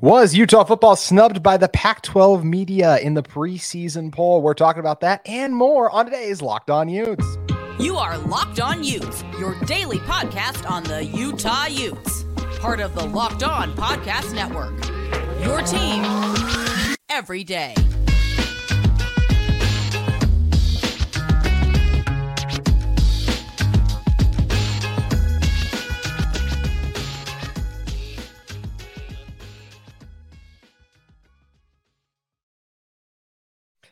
Was Utah football snubbed by the Pac 12 media in the preseason poll? We're talking about that and more on today's Locked On Utes. You are Locked On Utes, your daily podcast on the Utah Utes, part of the Locked On Podcast Network. Your team every day.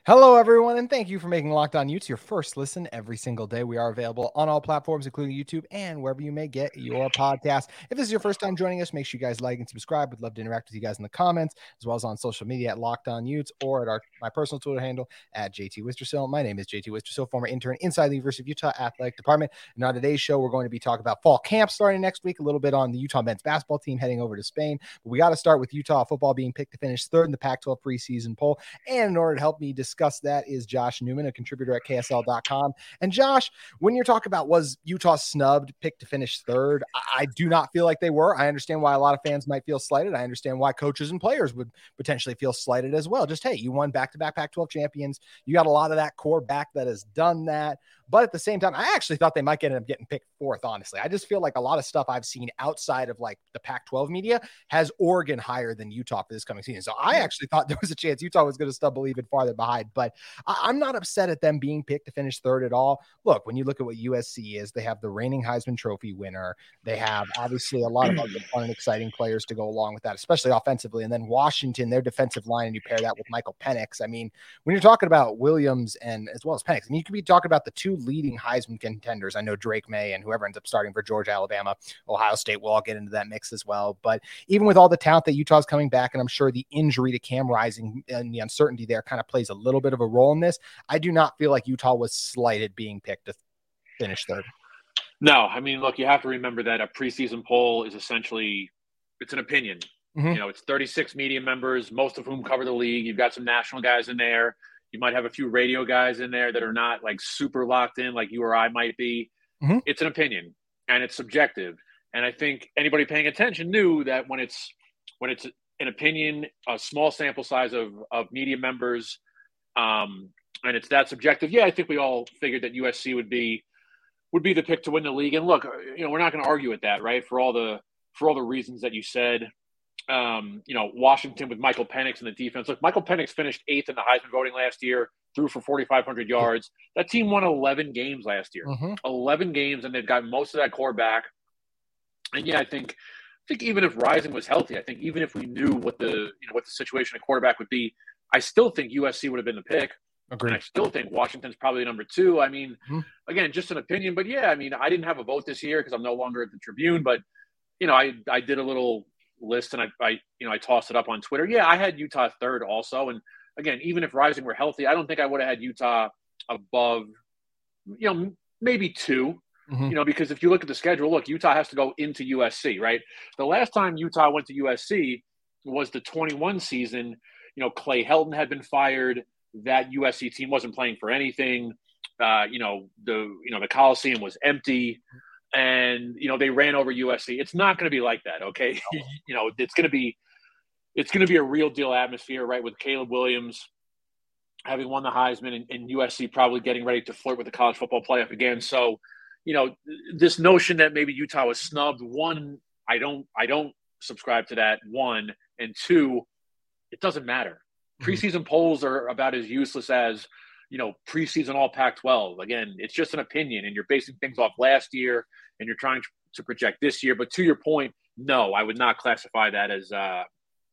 Hello, everyone, and thank you for making Locked On Utes your first listen every single day. We are available on all platforms, including YouTube and wherever you may get your podcast. If this is your first time joining us, make sure you guys like and subscribe. We'd love to interact with you guys in the comments, as well as on social media at Locked On Utes or at our my personal Twitter handle at JT Wistrcill. My name is JT Wistrcill, former intern inside the University of Utah Athletic Department. And on today's show, we're going to be talking about fall camp starting next week, a little bit on the Utah men's basketball team heading over to Spain. But we got to start with Utah football being picked to finish third in the Pac 12 preseason poll. And in order to help me discuss that is Josh Newman, a contributor at KSL.com. And Josh, when you're talking about was Utah snubbed, picked to finish third, I, I do not feel like they were. I understand why a lot of fans might feel slighted. I understand why coaches and players would potentially feel slighted as well. Just hey, you won back to back Pac 12 champions. You got a lot of that core back that has done that. But at the same time, I actually thought they might get up getting picked fourth, honestly. I just feel like a lot of stuff I've seen outside of like the Pac 12 media has Oregon higher than Utah for this coming season. So I actually thought there was a chance Utah was going to stumble even farther behind. But I- am not upset at them being picked to finish third at all. Look, when you look at what USC is, they have the reigning Heisman Trophy winner. They have obviously a lot of other fun and exciting players to go along with that, especially offensively. And then Washington, their defensive line, and you pair that with Michael Penix. I mean, when you're talking about Williams and as well as Penix, I mean, you could be talking about the two leading Heisman contenders. I know Drake Maye and whoever ends up starting for Georgia, Alabama, Ohio State will all get into that mix as well. But even with all the talent that Utah's coming back, and I'm sure the injury to Cam Rising and the uncertainty there kind of plays a little bit of a role in this, I do not feel like Utah was slighted being picked to finish third. No, I mean, look, you have to remember that a preseason poll is essentially it's an opinion. Mm-hmm. You know, it's 36 media members, most of whom cover the league. You've got some national guys in there. You might have a few radio guys in there that are not like super locked in, like you or I might be. Mm-hmm. It's an opinion and it's subjective. And I think anybody paying attention knew that when it's when it's an opinion, a small sample size of of media members, um, and it's that subjective. Yeah, I think we all figured that USC would be would be the pick to win the league. And look, you know, we're not going to argue with that, right? For all the for all the reasons that you said, um, you know, Washington with Michael Penix in the defense. Look, Michael Penix finished eighth in the Heisman voting last year, threw for 4,500 yards. That team won 11 games last year. Mm-hmm. 11 games, and they've got most of that core back. And yeah, I think, I think even if Rising was healthy, I think even if we knew what the you know what the situation at quarterback would be, I still think USC would have been the pick. Agreed. And I still think Washington's probably number two. I mean, mm-hmm. again, just an opinion, but yeah, I mean, I didn't have a vote this year because I'm no longer at the Tribune, but you know, I I did a little list and I, I, you know, I tossed it up on Twitter. Yeah, I had Utah third also. And again, even if Rising were healthy, I don't think I would have had Utah above, you know, maybe 2 mm-hmm. you know, because if you look at the schedule, look, Utah has to go into USC, right? The last time Utah went to USC was the 21 season. You know, Clay Helton had been fired. That USC team wasn't playing for anything. Uh, you know, the you know the Coliseum was empty and you know they ran over USC. It's not going to be like that, okay? you know, it's going to be it's going to be a real deal atmosphere, right? With Caleb Williams having won the Heisman and, and, USC probably getting ready to flirt with the college football playoff again. So, you know, this notion that maybe Utah was snubbed, one, I don't I don't subscribe to that. One and two, it doesn't matter. Mm-hmm. Preseason polls are about as useless as you know, preseason all Pac 12. Again, it's just an opinion and you're basing things off last year and you're trying to project this year. But to your point, no, I would not classify that as, uh,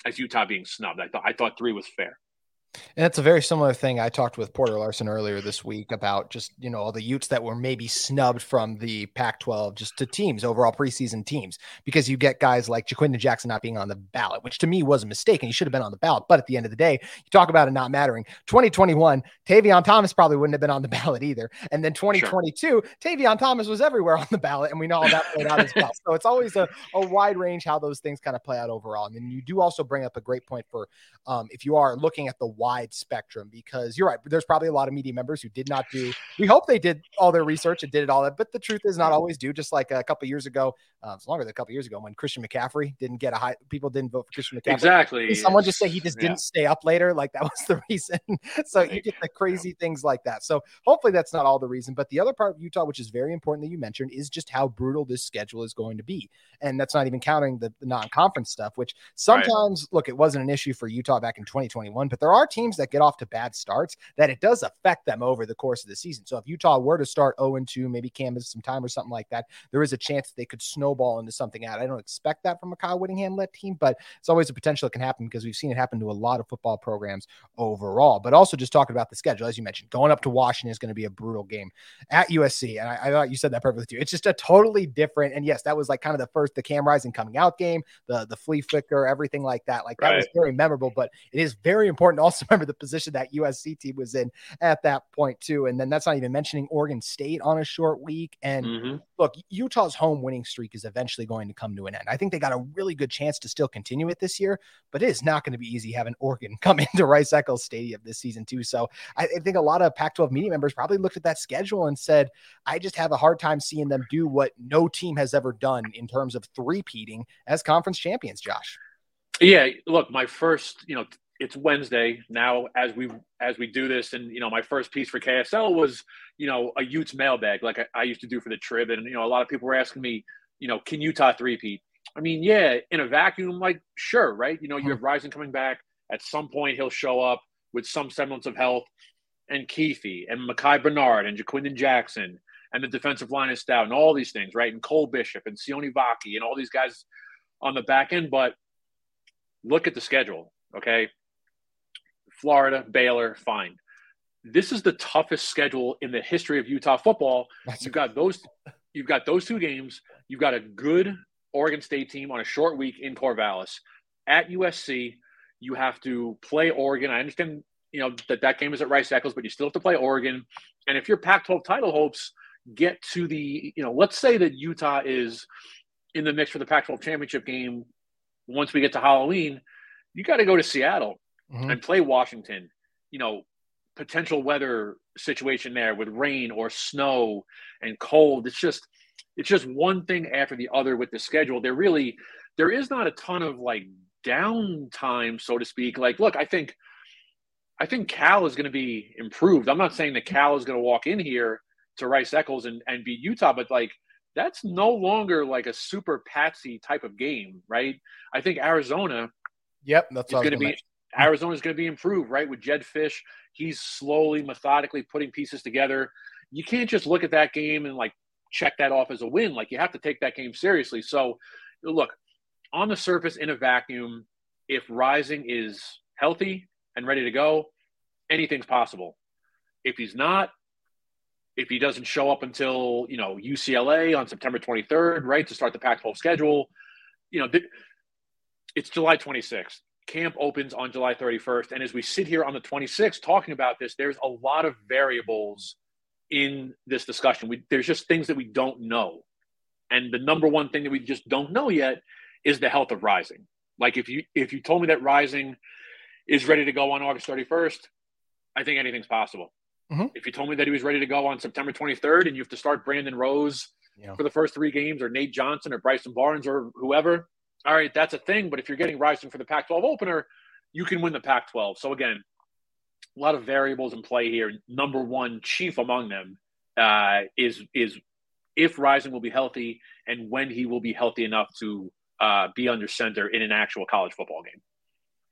as Utah being snubbed. I thought, I thought three was fair. And it's a very similar thing. I talked with Porter Larson earlier this week about just, you know, all the Utes that were maybe snubbed from the Pac 12 just to teams, overall preseason teams, because you get guys like Ja'Quinden Jackson not being on the ballot, which to me was a mistake and he should have been on the ballot. But at the end of the day, you talk about it not mattering. 2021, Tavion Thomas probably wouldn't have been on the ballot either. And then 2022, sure. Tavion Thomas was everywhere on the ballot, and we know how that played out as well. So it's always a, a wide range how those things kind of play out overall. And then you do also bring up a great point for um, if you are looking at the wide spectrum because you're right. There's probably a lot of media members who did not do. We hope they did all their research and did it all that, but the truth is not always do. Just like a couple years ago, uh, it's longer than a couple years ago when Christian McCaffrey didn't get a high. People didn't vote for Christian McCaffrey. Exactly. Someone just say he just didn't stay up later. Like that was the reason. so you get the crazy things like that. So hopefully that's not all the reason. But the other part of Utah, which is very important that you mentioned, is just how brutal this schedule is going to be. And that's not even counting the, the non-conference stuff, which sometimes right. look, it wasn't an issue for Utah back in 2021, but there are teams that get off to bad starts that it does affect them over the course of the season. So if Utah were to start 0 2, maybe canvas some time or something like that, there is a chance that they could snowball into something out. I don't expect that from a Kyle Whittingham led team, but it's always a potential that can happen because we've seen it happen to a lot of football programs overall. But also just talking about the schedule, as you mentioned, going up to Washington is going to be a brutal game at USC. And I, I thought you said that perfectly too. It's just a totally different. And yes, that was like kind of the first, the Cam Rising coming out game, the the flea flicker, everything like that. Like that right. was very memorable. But it is very important to also remember the position that USC team was in at that point too. And then that's not even mentioning Oregon State on a short week. And mm-hmm. look, Utah's home winning streak is eventually going to come to an end. I think they got a really good chance to still continue it this year, but it is not going to be easy having Oregon come into Rice Eccles Stadium this season too. So I, I think a lot of Pac-12 media members probably looked at that schedule and said, "I just have a hard time seeing them do what no team has ever done in terms of three-peating as conference champions." Josh. Yeah, look, my first, you know, it's Wednesday now as we as we do this, and you know, my first piece for KSL was, you know, a Utes mailbag like I, I used to do for the Trib, and you know, a lot of people were asking me, you know, can Utah three-peat? I mean, yeah, in a vacuum, like sure, right? You know, you have Rising coming back. At some point, he'll show up with some semblance of health, and Kuithe and Mekhi Bernard and Ja'Quinden Jackson and the defensive line is stout and all these things, right? And Cole Bishop and Sione Vaki and all these guys on the back end. But look at the schedule, okay? Florida, Baylor, fine. This is the toughest schedule in the history of Utah football. That's you've got those you've got those two games. You've got a good Oregon State team on a short week in Corvallis. At USC, you have to play Oregon. I understand, you know, that that game is at Rice Eccles, but you still have to play Oregon. And if your Pac-12 title hopes get to the, you know, let's say that Utah is in the mix for the Pac-12 championship game once we get to Halloween, you got to go to Seattle mm-hmm. and play Washington. You know, potential weather situation there with rain or snow and cold. It's just it's just one thing after the other with the schedule. There really there is not a ton of like downtime, so to speak. Like, look, I think I think Cal is going to be improved. I'm not saying that Cal is going to walk in here to Rice Eccles and, and beat Utah, but like that's no longer like a super patsy type of game, right? I think Arizona Yep, that's going to be Hmm. Arizona is going to be improved, right? With Jedd Fisch, he's slowly, methodically putting pieces together. You can't just look at that game and like check that off as a win. Like you have to take that game seriously. So, look, on the surface, in a vacuum, if Rising is healthy and ready to go, anything's possible. If he's not, if he doesn't show up until you know UCLA on September 23rd, right to start the Pac-12 schedule, you know, it's July 26th camp opens on July 31st. And as we sit here on the 26th talking about this, there's a lot of variables in this discussion. We, there's just things that we don't know. And the number one thing that we just don't know yet is the health of Rising. Like if you if you told me that Rising is ready to go on August 31st, I think anything's possible. Mm-hmm. If you told me that he was ready to go on September 23rd and you have to start Brandon Rose yeah. for the first three games or Nate Johnson or Bryson Barnes or whoever, all right, that's a thing. But if you're getting Rising for the Pac 12 opener, you can win the Pac 12. So, again, a lot of variables in play here. Number one, chief among them, uh, is is if Rising will be healthy and when he will be healthy enough to uh, be under center in an actual college football game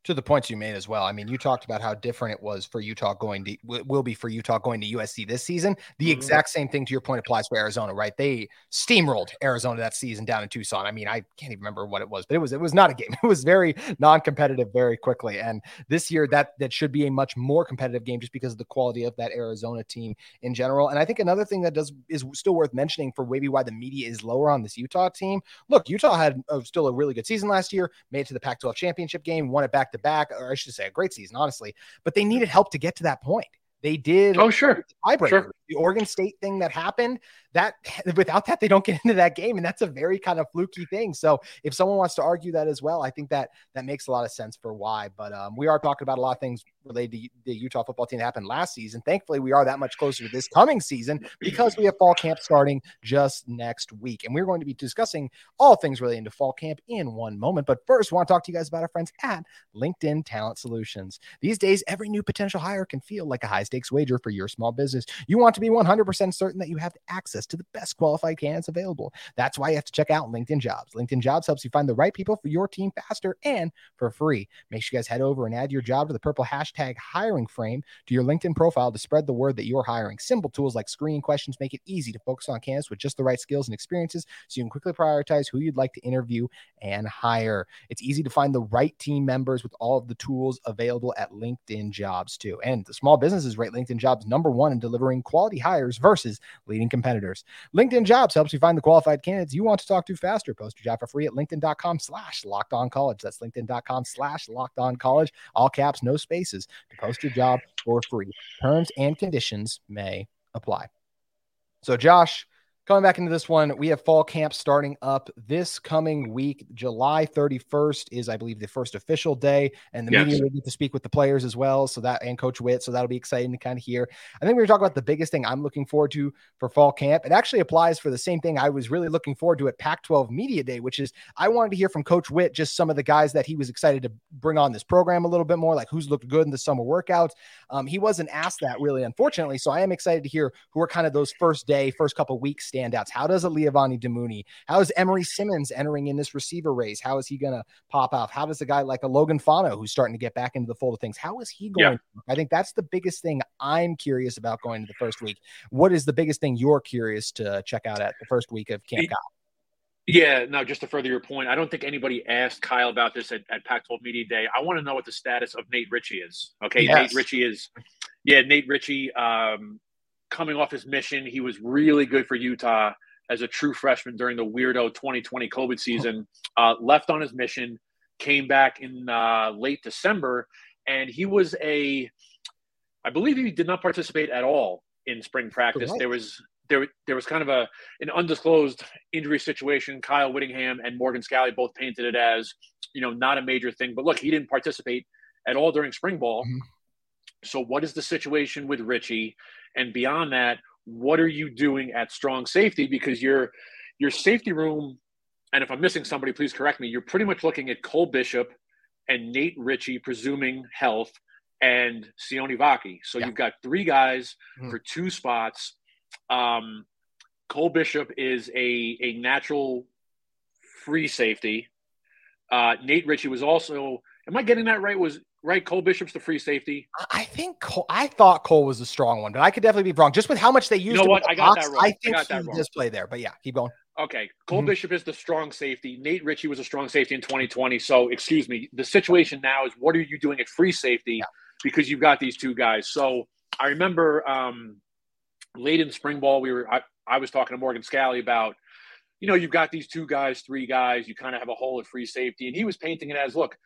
to the points you made as well. I mean, you talked about how different it was for Utah going to will be for Utah going to USC this season. The mm-hmm. exact same thing to your point applies for Arizona, right? They steamrolled Arizona that season down in Tucson. I mean, I can't even remember what it was, but it was it was not a game. It was very non-competitive very quickly. And this year that that should be a much more competitive game just because of the quality of that Arizona team in general. And I think another thing that does is still worth mentioning for maybe why the media is lower on this Utah team. Look, Utah had a, still a really good season last year, made it to the Pac-12 championship game, won it back to back, or I should say a great season, honestly. But they needed help to get to that point. They did. Oh, sure. Tiebreaker. Sure. The Oregon State thing that happened, that without that they don't get into that game and that's a very kind of fluky thing. So if someone wants to argue that as well i think that that makes a lot of sense for why but um, we are talking about a lot of things related to the utah football team that happened last season. Thankfully we are that much closer to this coming season because we have fall camp starting just next week and we're going to be discussing all things relating to fall camp in one moment. But first I want to talk to you guys about our friends at linkedin talent solutions. These days every new potential hire can feel like a high stakes wager for your small business. You want to be 100% certain that you have access to the best qualified candidates available. That's why you have to check out LinkedIn Jobs. LinkedIn Jobs helps you find the right people for your team faster and for free. Make sure you guys head over and add your job to the purple hashtag hiring frame to your LinkedIn profile to spread the word that you're hiring. Simple tools like screening questions make it easy to focus on candidates with just the right skills and experiences so you can quickly prioritize who you'd like to interview and hire. It's easy to find the right team members with all of the tools available at LinkedIn Jobs too. And the small businesses rate LinkedIn Jobs number one in delivering quality hires versus leading competitors. LinkedIn Jobs helps you find the qualified candidates you want to talk to faster. Post your job for free at linkedin.com slash locked on college. That's linkedin.com slash locked on college. All caps, no spaces to post your job for free. Terms and conditions may apply. So, Josh, Coming back into this one, we have fall camp starting up this coming week. July 31st is, I believe, the first official day, and the yes. media will get to speak with the players as well. So that and Coach Witt, so that'll be exciting to kind of hear. I think we were talking about the biggest thing I'm looking forward to for fall camp. It actually applies for the same thing I was really looking forward to at Pac-12 Media Day, which is I wanted to hear from Coach Witt just some of the guys that he was excited to bring on this program a little bit more, like who's looked good in the summer workouts. Um, he wasn't asked that really, unfortunately. So I am excited to hear who are kind of those first day, first couple weeks standouts. How does a Liavani Damuni? How is Emery Simmons entering in this receiver race? How is he going to pop off? How does a guy like a Logan Fano, who's starting to get back into the fold of things, how is he going? Yeah. I think that's the biggest thing I'm curious about going into the first week. What is the biggest thing you're curious to check out at the first week of Camp Kyle? Yeah, no, just to further your point, I don't think anybody asked Kyle about this at, at Pac 12 Media Day. I want to know what the status of Nate Ritchie is. Okay. Yes. Nate Ritchie is, yeah, Nate Ritchie um, coming off his mission. He was really good for Utah as a true freshman during the weirdo 2020 COVID season. Uh, left on his mission, came back in uh, late December, and he was a, I believe he did not participate at all in spring practice. There was there there was kind of a an undisclosed injury situation. Kyle Whittingham and Morgan Scalley both painted it as you know not a major thing, but look, he didn't participate at all during spring ball. Mm-hmm. So what is the situation with Ritchie? And beyond that, what are you doing at strong safety? Because your your safety room, and if I'm missing somebody, please correct me. You're pretty much looking at Cole Bishop and Nate Ritchie, presuming health, and Sione Vaki. So yeah. you've got three guys mm-hmm. for two spots. Um, Cole Bishop is a a natural free safety. Uh, Nate Ritchie was also. Am I getting that right? Was right? Cole Bishop's the free safety. I think Cole, I thought Cole was a strong one, but I could definitely be wrong. Just with how much they used. You know what? I got box, that wrong. I think I got that wrong. play there, but yeah, keep going. Okay, Cole mm-hmm. Bishop is the strong safety. Nate Ritchie was a strong safety in 2020. So, excuse me. The situation now is, what are you doing at free safety? Yeah. Because you've got these two guys. So, I remember um, late in spring ball, we were. I, I was talking to Morgan Scalley about you know, you've got these two guys, three guys, you kind of have a hole at free safety. And he was painting it as look,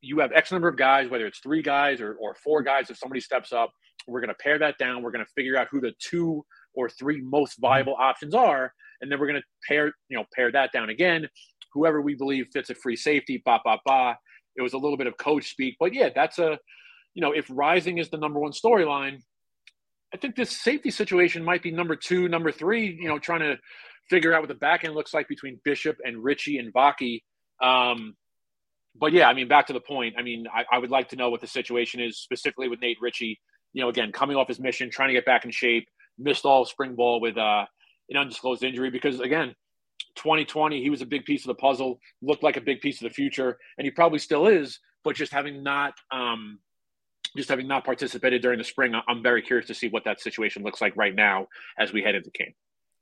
you have X number of guys, whether it's three guys or, or four guys, if somebody steps up, we're going to pare that down. We're going to figure out who the two or three most viable options are. And then we're going to pair, you know, pair that down again. Whoever we believe fits a free safety, ba, ba, ba. It was a little bit of coach speak. But yeah, that's a, you know, if rising is the number one storyline, I think this safety situation might be number two, number three, you know, trying to figure out what the back end looks like between Bishop and Ritchie and Vaki. Um, but yeah, I mean, back to the point. I mean, I, I, would like to know what the situation is specifically with Nate Ritchie. You know, again, coming off his mission, trying to get back in shape, missed all spring ball with uh, an undisclosed injury because again, 2020 he was a big piece of the puzzle, looked like a big piece of the future, and he probably still is. But just having not, um, just having not participated during the spring, I'm very curious to see what that situation looks like right now as we head into camp.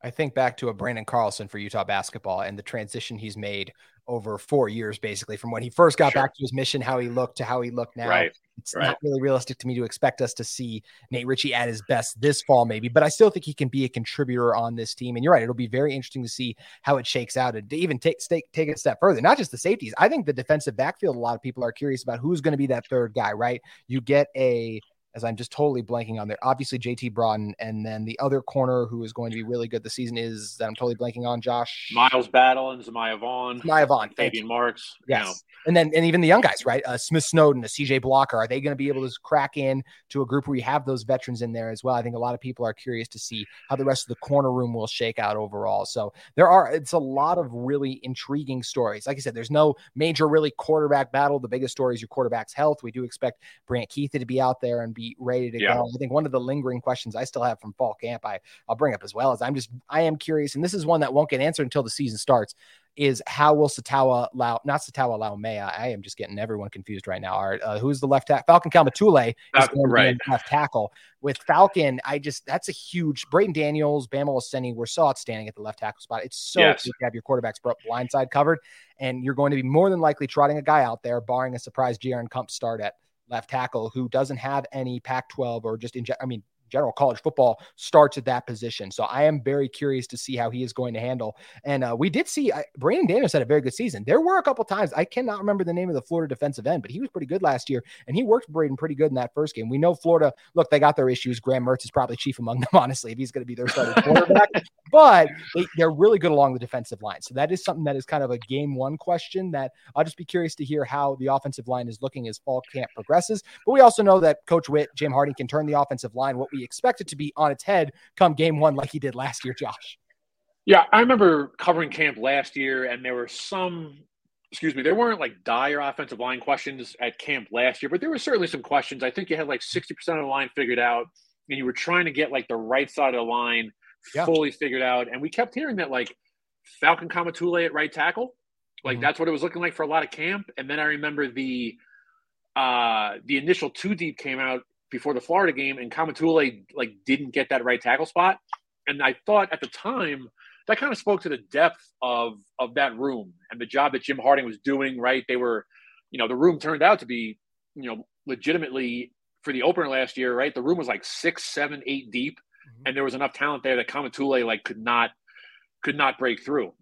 I think back to a Branden Carlson for Utah basketball and the transition he's made over four years, basically, from when he first got sure. back to his mission, how he looked to how he looked now. Right. It's right. not really realistic to me to expect us to see Nate Ritchie at his best this fall, maybe, but I still think he can be a contributor on this team. And you're right, it'll be very interesting to see how it shakes out and to even take take, take it a step further. Not just the safeties. I think the defensive backfield, a lot of people are curious about who's going to be that third guy, right? You get a as I'm just totally blanking on there. Obviously, JT Broughton, and then the other corner who is going to be really good this season is that I'm totally blanking on Josh Miles Battle and Zemaiah Vaughn, Vaughn, Fabian Marks. Yes, you know. and then and even the young guys, right? Uh, Smith Snowden, a CJ Blocker. Are they going to be able to crack in to a group where you have those veterans in there as well? I think a lot of people are curious to see how the rest of the corner room will shake out overall. So there are it's a lot of really intriguing stories. Like I said, there's no major really quarterback battle. The biggest story is your quarterback's health. We do expect Brant Kuithe to be out there and be ready to yeah. go. I think one of the lingering questions I still have from fall camp, I, I'll bring up as well, is I'm just, I am curious, and this is one that won't get answered until the season starts, is how will Sataoa Lau, not Sataoa Laumea, I am just getting everyone confused right now. Are, uh, who's the left tackle? Falcon Kaumatule is going right. left tackle. With Falcon, I just, that's a huge, Braeden Daniels, Bam Olaseni, we're so outstanding at the left tackle spot. It's so yes. to have your quarterback's blindside covered, and you're going to be more than likely trotting a guy out there, barring a surprise Jaren Kump start at left tackle who doesn't have any Pac 12 or just in, I mean, general college football starts at that position. So I am very curious to see how he is going to handle. And uh, we did see uh, Braeden Daniels had a very good season. There were a couple times I cannot remember the name of the Florida defensive end, but he was pretty good last year, and he worked Braeden pretty good in that first game. We know Florida. Look, they got their issues. Graham Mertz is probably chief among them, honestly, if he's going to be their starting quarterback. But they, they're really good along the defensive line. So that is something that is kind of a game one question that I'll just be curious to hear how the offensive line is looking as fall camp progresses. But we also know that Coach Witt, Jim Harding can turn the offensive line what we expect it to be on its head come game one, like he did last year, Josh. Yeah, I remember covering camp last year, and there were some, excuse me, there weren't like dire offensive line questions at camp last year, but there were certainly some questions. I think you had like 60% of the line figured out, and you were trying to get like the right side of the line yeah. fully figured out. And we kept hearing that like Falcon Kaumatule at right tackle, like mm-hmm. that's what it was looking like for a lot of camp. And then I remember the uh the initial two deep came out before the Florida game, and Kaumatule like didn't get that right tackle spot. And I thought at the time that kind of spoke to the depth of of that room and the job that Jim Harding was doing. Right, they were, you know, the room turned out to be, you know, legitimately for the opener last year. Right, the room was like six, seven, eight deep. And there was enough talent there that Kaumatule like could not could not break through.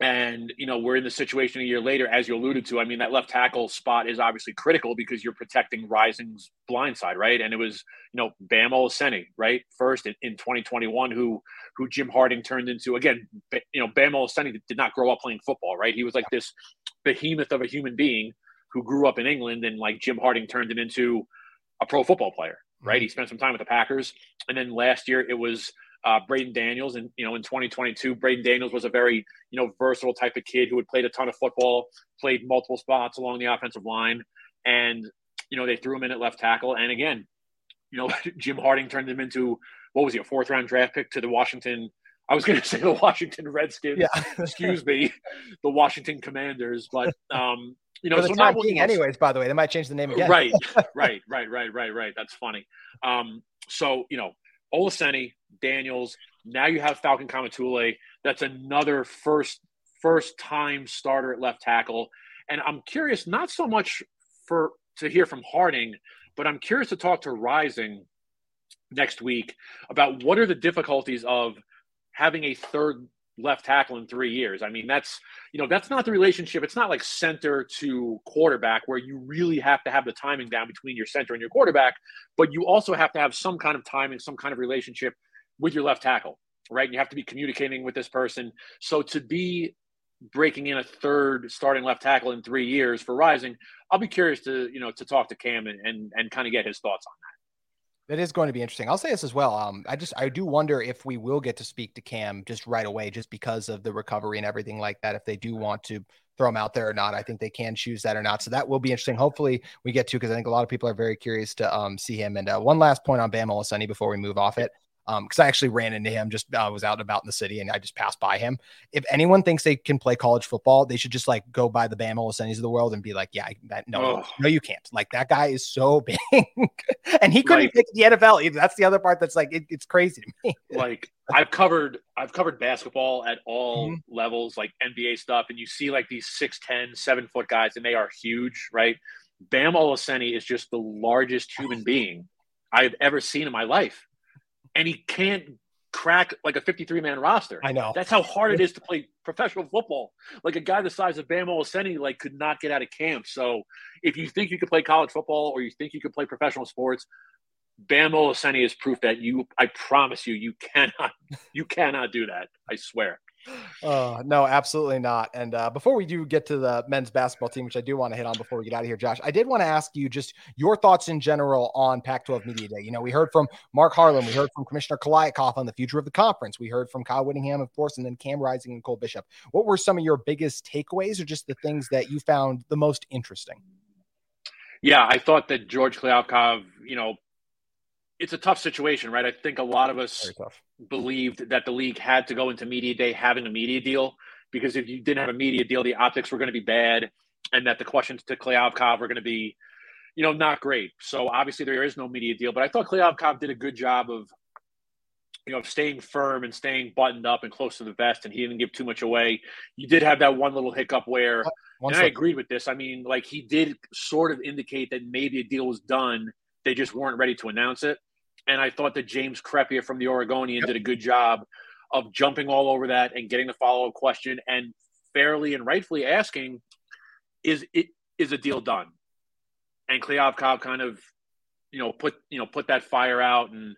And, you know, we're in the situation a year later, as you alluded to. I mean, that left tackle spot is obviously critical because you're protecting Rising's blind side, right? And it was, you know, Bam Olaseni, right? First in, in 2021, who who Jim Harding turned into again, you know, Bam Olaseni did not grow up playing football, right? He was like this behemoth of a human being who grew up in England and like Jim Harding turned him into a pro football player, right? He spent some time with the Packers. And then last year it was uh, Braeden Daniels. And, you know, in 2022, Braeden Daniels was a very, you know, versatile type of kid who had played a ton of football, played multiple spots along the offensive line. And, you know, they threw him in at left tackle. And again, you know, Jim Harding turned him into, what was he, a fourth round draft pick to the Washington. I was going to say the Washington Redskins. Yeah. excuse me, the Washington Commanders. But, um, you know, so time being, anyways. By the way, they might change the name again. right, right, right, right, right, right. That's funny. Um, so you know, Olaseni, Daniels. Now you have Falcon Kaumatule. That's another first first time starter at left tackle. And I'm curious, not so much for to hear from Harding, but I'm curious to talk to Rising next week about what are the difficulties of having a third left tackle in three years. I mean, that's you know, that's not the relationship. It's not like center to quarterback where you really have to have the timing down between your center and your quarterback, but you also have to have some kind of timing, some kind of relationship with your left tackle, right? And you have to be communicating with this person. So to be breaking in a third starting left tackle in three years for Rising, I'll be curious to you know to talk to Cam and and, and kind of get his thoughts on that. It is going to be interesting. I'll say this as well. Um, I just I do wonder if we will get to speak to Cam just right away, just because of the recovery and everything like that. If they do want to throw him out there or not, I think they can choose that or not. So that will be interesting. Hopefully we get to because I think a lot of people are very curious to um, see him. And uh, one last point on Bam Olaseni before we move off it um because i actually ran into him just i uh, was out and about in the city and i just passed by him. If anyone thinks they can play college football they should just like go by the bama Olaseni's of the world and be like yeah that, no oh. no you can't. Like that guy is so big. And he couldn't like, pick the nfl either. That's the other part that's like it, it's crazy to me. Like i've covered i've covered basketball at all mm-hmm. levels like nba stuff and you see like these 6'10 7 foot guys and they are huge right? Bam olaseni is just the largest human being i've ever seen in my life and he can't crack like a 53 man roster. I know. That's how hard it is to play professional football. Like a guy the size of Bam Olaseni like could not get out of camp. So if you think you could play college football or you think you could play professional sports, Bam Olaseni is proof that you. I promise you, you cannot, you cannot do that. I swear. Uh, no, absolutely not. And uh, before we do get to the men's basketball team, which I do want to hit on before we get out of here, Josh, I did want to ask you just your thoughts in general on Pac 12 Media Day. You know, we heard from Mark Harlan, we heard from Commissioner Kliavkoff on the future of the conference, we heard from Kyle Whittingham, of course, and then Cam Rising and Cole Bishop. What were some of your biggest takeaways or just the things that you found the most interesting? Yeah, I thought that George Kliavkoff, you know, it's a tough situation, right? I think a lot of us believed that the league had to go into media day having a media deal because if you didn't have a media deal, the optics were going to be bad, and that the questions to Kliavkoff were going to be, you know, not great. So obviously there is no media deal, but I thought Kliavkoff did a good job of, you know, staying firm and staying buttoned up and close to the vest, and he didn't give too much away. You did have that one little hiccup where, one and second. I agreed with this. I mean, like he did sort of indicate that maybe a deal was done. They just weren't ready to announce it. And I thought that James Crepea from the Oregonian yep. did a good job of jumping all over that and getting the follow up question and fairly and rightfully asking, is it is a deal done? And Kliavkoff kind of, you know, put you know put that fire out and,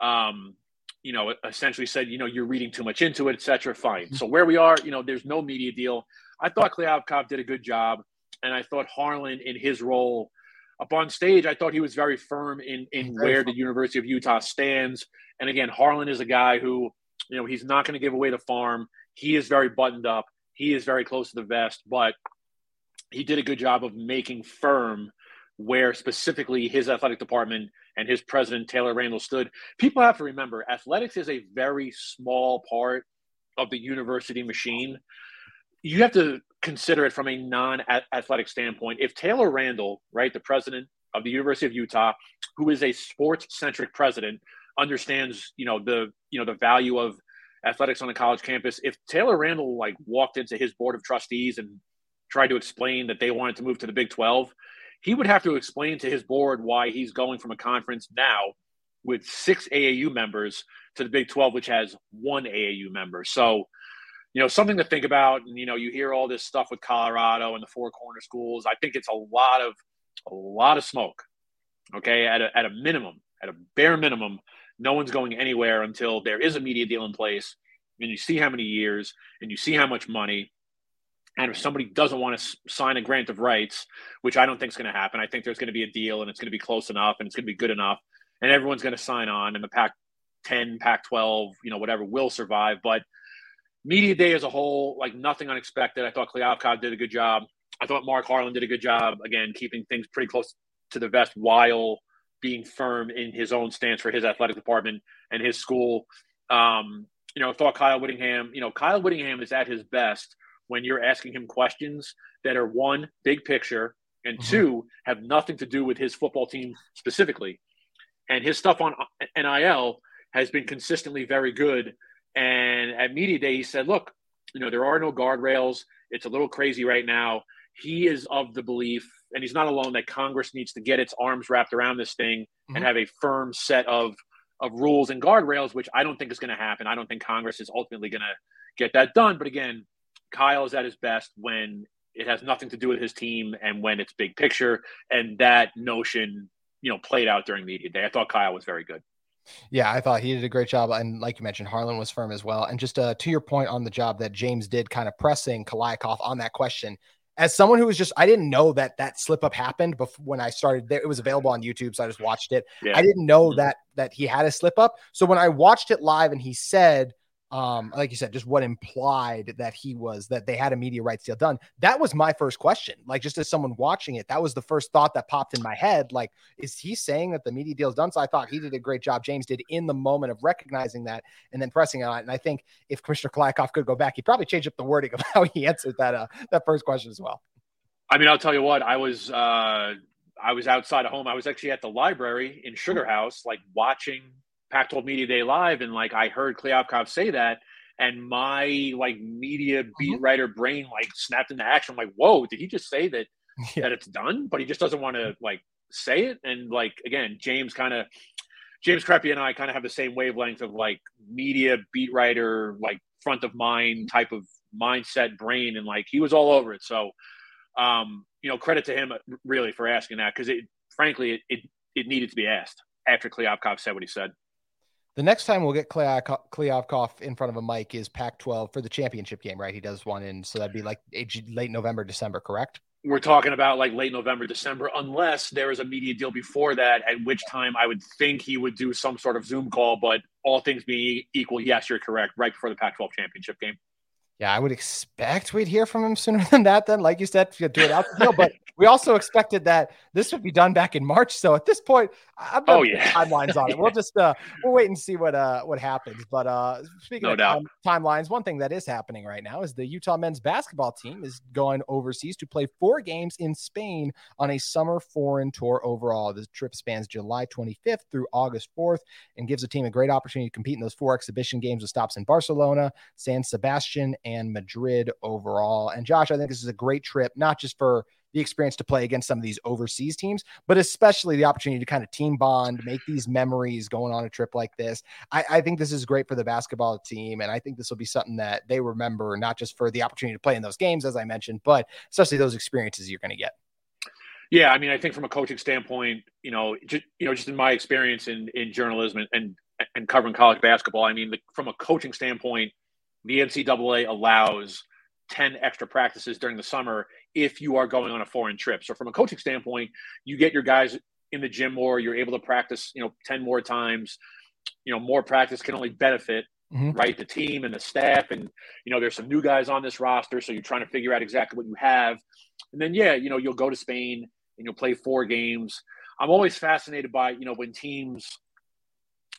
um, you know, essentially said, you know, you're reading too much into it, etc. Fine. Mm-hmm. So where we are, you know, there's no media deal. I thought Kliavkoff did a good job, and I thought Harlan in his role up on stage, I thought he was very firm in in very where the University of Utah stands. And again, Harlan is a guy who, you know, he's not going to give away the farm. He is very buttoned up. He is very close to the vest, but he did a good job of making firm where specifically his athletic department and his president Taylor Randall stood. People have to remember, athletics is a very small part of the university machine. You have to consider it from a non-athletic standpoint. If Taylor Randall, right, the president of the University of Utah, who is a sports-centric president, understands, you know, the you know the value of athletics on a college campus. If Taylor Randall like walked into his board of trustees and tried to explain that they wanted to move to the Big 12, he would have to explain to his board why he's going from a conference now with six AAU members to the Big 12, which has one AAU member. So you know, something to think about. And, you know, you hear all this stuff with Colorado and the four corner schools. I think it's a lot of, a lot of smoke. Okay. At a, at a minimum, at a bare minimum, no one's going anywhere until there is a media deal in place and you see how many years and you see how much money. And if somebody doesn't want to sign a grant of rights, which I don't think is going to happen, I think there's going to be a deal and it's going to be close enough and it's going to be good enough and everyone's going to sign on and the Pac 10, Pac 12, you know, whatever will survive. But media day as a whole, like nothing unexpected. I thought Kliavkoff did a good job. I thought Mark Harlan did a good job, again, keeping things pretty close to the vest while being firm in his own stance for his athletic department and his school. Um, you know, I thought Kyle Whittingham, you know, Kyle Whittingham is at his best when you're asking him questions that are one, big picture, and mm-hmm. two, have nothing to do with his football team specifically. And his stuff on NIL has been consistently very good and at media day, he said, "Look, you know there are no guardrails. It's a little crazy right now." He is of the belief, and he's not alone, that Congress needs to get its arms wrapped around this thing mm-hmm. and have a firm set of of rules and guardrails, which I don't think is going to happen. I don't think Congress is ultimately going to get that done. But again, Kyle is at his best when it has nothing to do with his team and when it's big picture. And that notion, you know, played out during media day. I thought Kyle was very good. Yeah, I thought he did a great job. And like you mentioned, Harlan was firm as well. And just uh, to your point on the job that James did, kind of pressing Kliavkoff on that question, as someone who was just, I didn't know that that slip up happened before when I started there. It was available on YouTube, so I just watched it. Yeah. I didn't know mm-hmm. that that he had a slip up. So when I watched it live and he said, um, like you said, just what implied that he was that they had a media rights deal done. That was my first question. Like, just as someone watching it, that was the first thought that popped in my head. Like, is he saying that the media deal is done? So I thought he did a great job. James did in the moment of recognizing that and then pressing on it. And I think if Commissioner Kliavkoff could go back, he'd probably change up the wording of how he answered that uh, that first question as well. I mean, I'll tell you what, I was uh I was outside of home. I was actually at the library in Sugar House, like watching Pac-12 Media Day live, and like I heard Kliavkoff say that, and my like media beat mm-hmm. writer brain like snapped into action. I'm like, whoa, did he just say that yeah. that it's done? But he just doesn't want to like say it. And like again, James kind of James Crepea and I kind of have the same wavelength of like media beat writer, like front of mind type of mindset brain, and like he was all over it. So, um, you know, credit to him really for asking that because it, frankly, it, it it needed to be asked. after Kliavkoff said what he said. The next time we'll get Kliavkoff in front of a mic is Pac-12 for the championship game, right? He does one in, so that'd be like late November, December, correct? We're talking about like late November, December, unless there is a media deal before that, at which time I would think he would do some sort of Zoom call. But all things being equal, yes, you're correct. Right before the Pac-12 championship game. Yeah, I would expect we'd hear from him sooner than that. Then, like you said, do it out the deal. But we also expected that this would be done back in March. So at this point, I'm oh yeah timelines on it. We'll just uh we'll wait and see what uh what happens. But uh speaking no of. Time, timelines, one thing that is happening right now is the Utah men's basketball team is going overseas to play four games in Spain on a summer foreign tour overall. The trip spans July 25th through August 4th and gives the team a great opportunity to compete in those four exhibition games with stops in Barcelona, San Sebastian, and Madrid overall. And Josh, I think this is a great trip, not just for the experience to play against some of these overseas teams, but especially the opportunity to kind of team bond, make these memories going on a trip like this. I, I, think this is great for the basketball team. And I think this will be something that they remember, not just for the opportunity to play in those games, as I mentioned, but especially those experiences you're going to get. Yeah, I mean, I think from a coaching standpoint, you know, just, you know, just in my experience in, in journalism and, and, and covering college basketball, I mean, the, from a coaching standpoint, the NCAA allows 10 extra practices during the summer if you are going on a foreign trip. So from a coaching standpoint, you get your guys in the gym more, you're able to practice, you know, 10 more times. You know, more practice can only benefit mm-hmm. right the team and the staff and you know there's some new guys on this roster so you're trying to figure out exactly what you have and then yeah you know you'll go to spain and you'll play four games i'm always fascinated by you know when teams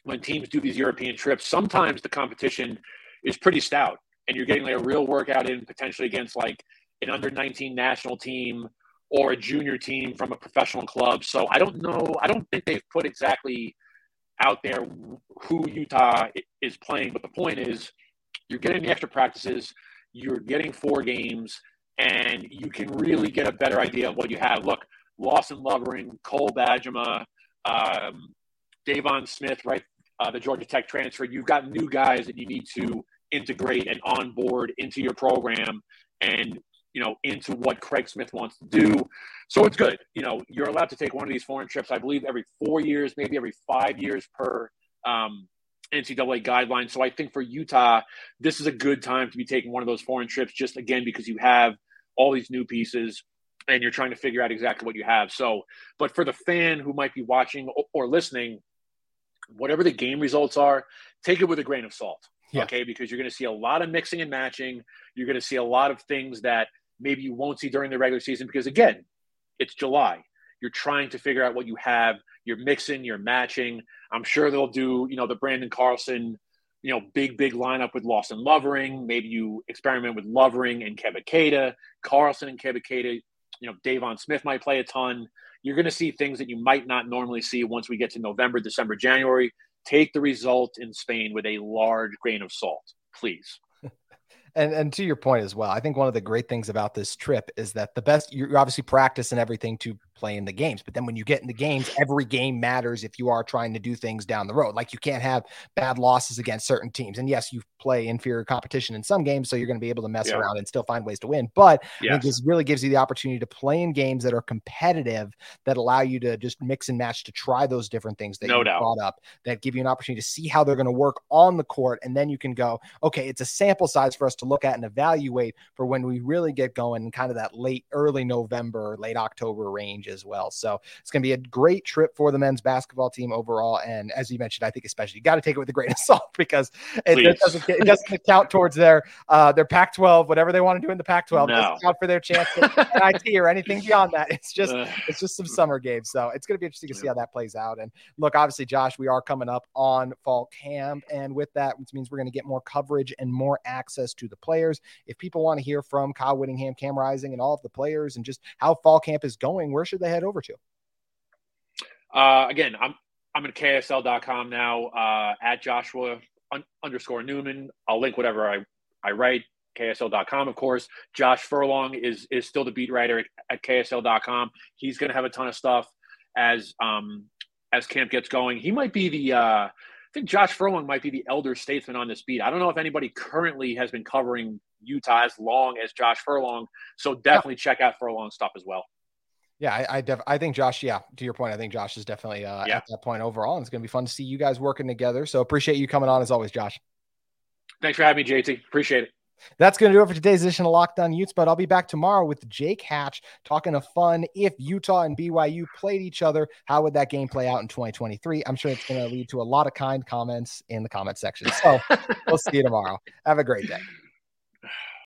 when teams do these european trips sometimes the competition is pretty stout and you're getting like a real workout in potentially against like an under 19 national team or a junior team from a professional club. So I don't know. I don't think they've put exactly out there who Utah is playing. But the point is, you're getting the extra practices, you're getting four games, and you can really get a better idea of what you have. Look, Lawson Lovering, Cole Bajema, um, Deivon Smith, right? Uh, the Georgia Tech transfer. You've got new guys that you need to integrate and onboard into your program and you know into what Craig Smith wants to do. So it's good. You know, you're allowed to take one of these foreign trips. I believe every four years, maybe every five years per um, NCAA guidelines. So I think for Utah, this is a good time to be taking one of those foreign trips. Just again because you have all these new pieces and you're trying to figure out exactly what you have. So, but for the fan who might be watching or listening, whatever the game results are, take it with a grain of salt. Yeah. Okay. Because you're going to see a lot of mixing and matching. You're going to see a lot of things that maybe you won't see during the regular season because, again, it's July. You're trying to figure out what you have. You're mixing, you're matching. I'm sure they'll do, you know, the Branden Carlson, you know, big, big lineup with Lawson Lovering. Maybe you experiment with Lovering and Keba Keita, Carlson and Keba Keita. You know, Deivon Smith might play a ton. You're going to see things that you might not normally see once we get to November, December, January take the result in Spain with a large grain of salt, please. And and to your point as well, I think one of the great things about this trip is that the best you're obviously practicing everything to play in the games. But then when you get in the games, every game matters if you are trying to do things down the road. Like you can't have bad losses against certain teams. And yes, you play inferior competition in some games, so you're going to be able to mess yeah. around and still find ways to win. But yes. This really gives you the opportunity to play in games that are competitive that allow you to just mix and match to try those different things that no you doubt. brought up that give you an opportunity to see how they're going to work on the court. And then you can go, okay, it's a sample size for us to look at and evaluate for when we really get going kind of that late, early November, late October range as well. So it's going to be a great trip for the men's basketball team overall. And as you mentioned, I think especially you got to take it with a grain of salt because it, it doesn't it doesn't count towards their uh, their Pac-12, whatever they want to do in the Pac-12. No. Doesn't count for their chance at IT or anything beyond that. It's just it's just some summer games. So it's going to be interesting to see how that plays out. And look, obviously, Josh, we are coming up on fall camp, and with that, which means we're going to get more coverage and more access to the players. If people want to hear from Kyle Whittingham, Cam Rising, and all of the players, and just how fall camp is going, where should they head over to? Uh, again, I'm I'm at KSL.com now uh, at Joshua un- underscore Newman. I'll link whatever I, I write. KSL.com, of course. Josh Furlong is is still the beat writer at, at KSL.com. He's going to have a ton of stuff as um as camp gets going. He might be the uh, I think Josh Furlong might be the elder statesman on this beat. I don't know if anybody currently has been covering Utah as long as Josh Furlong. So definitely yeah. check out Furlong stuff as well. Yeah, I I, def- I think Josh. Yeah, to your point, I think Josh is definitely uh, yeah. at that point overall, and it's going to be fun to see you guys working together. So appreciate you coming on as always, Josh. Thanks for having me, JT. Appreciate it. That's going to do it for today's edition of Locked On Utes, but I'll be back tomorrow with Jake Hatch talking of fun. If Utah and BYU played each other, how would that game play out in 2023? I'm sure it's going to lead to a lot of kind comments in the comment section. So we'll see you tomorrow. Have a great day.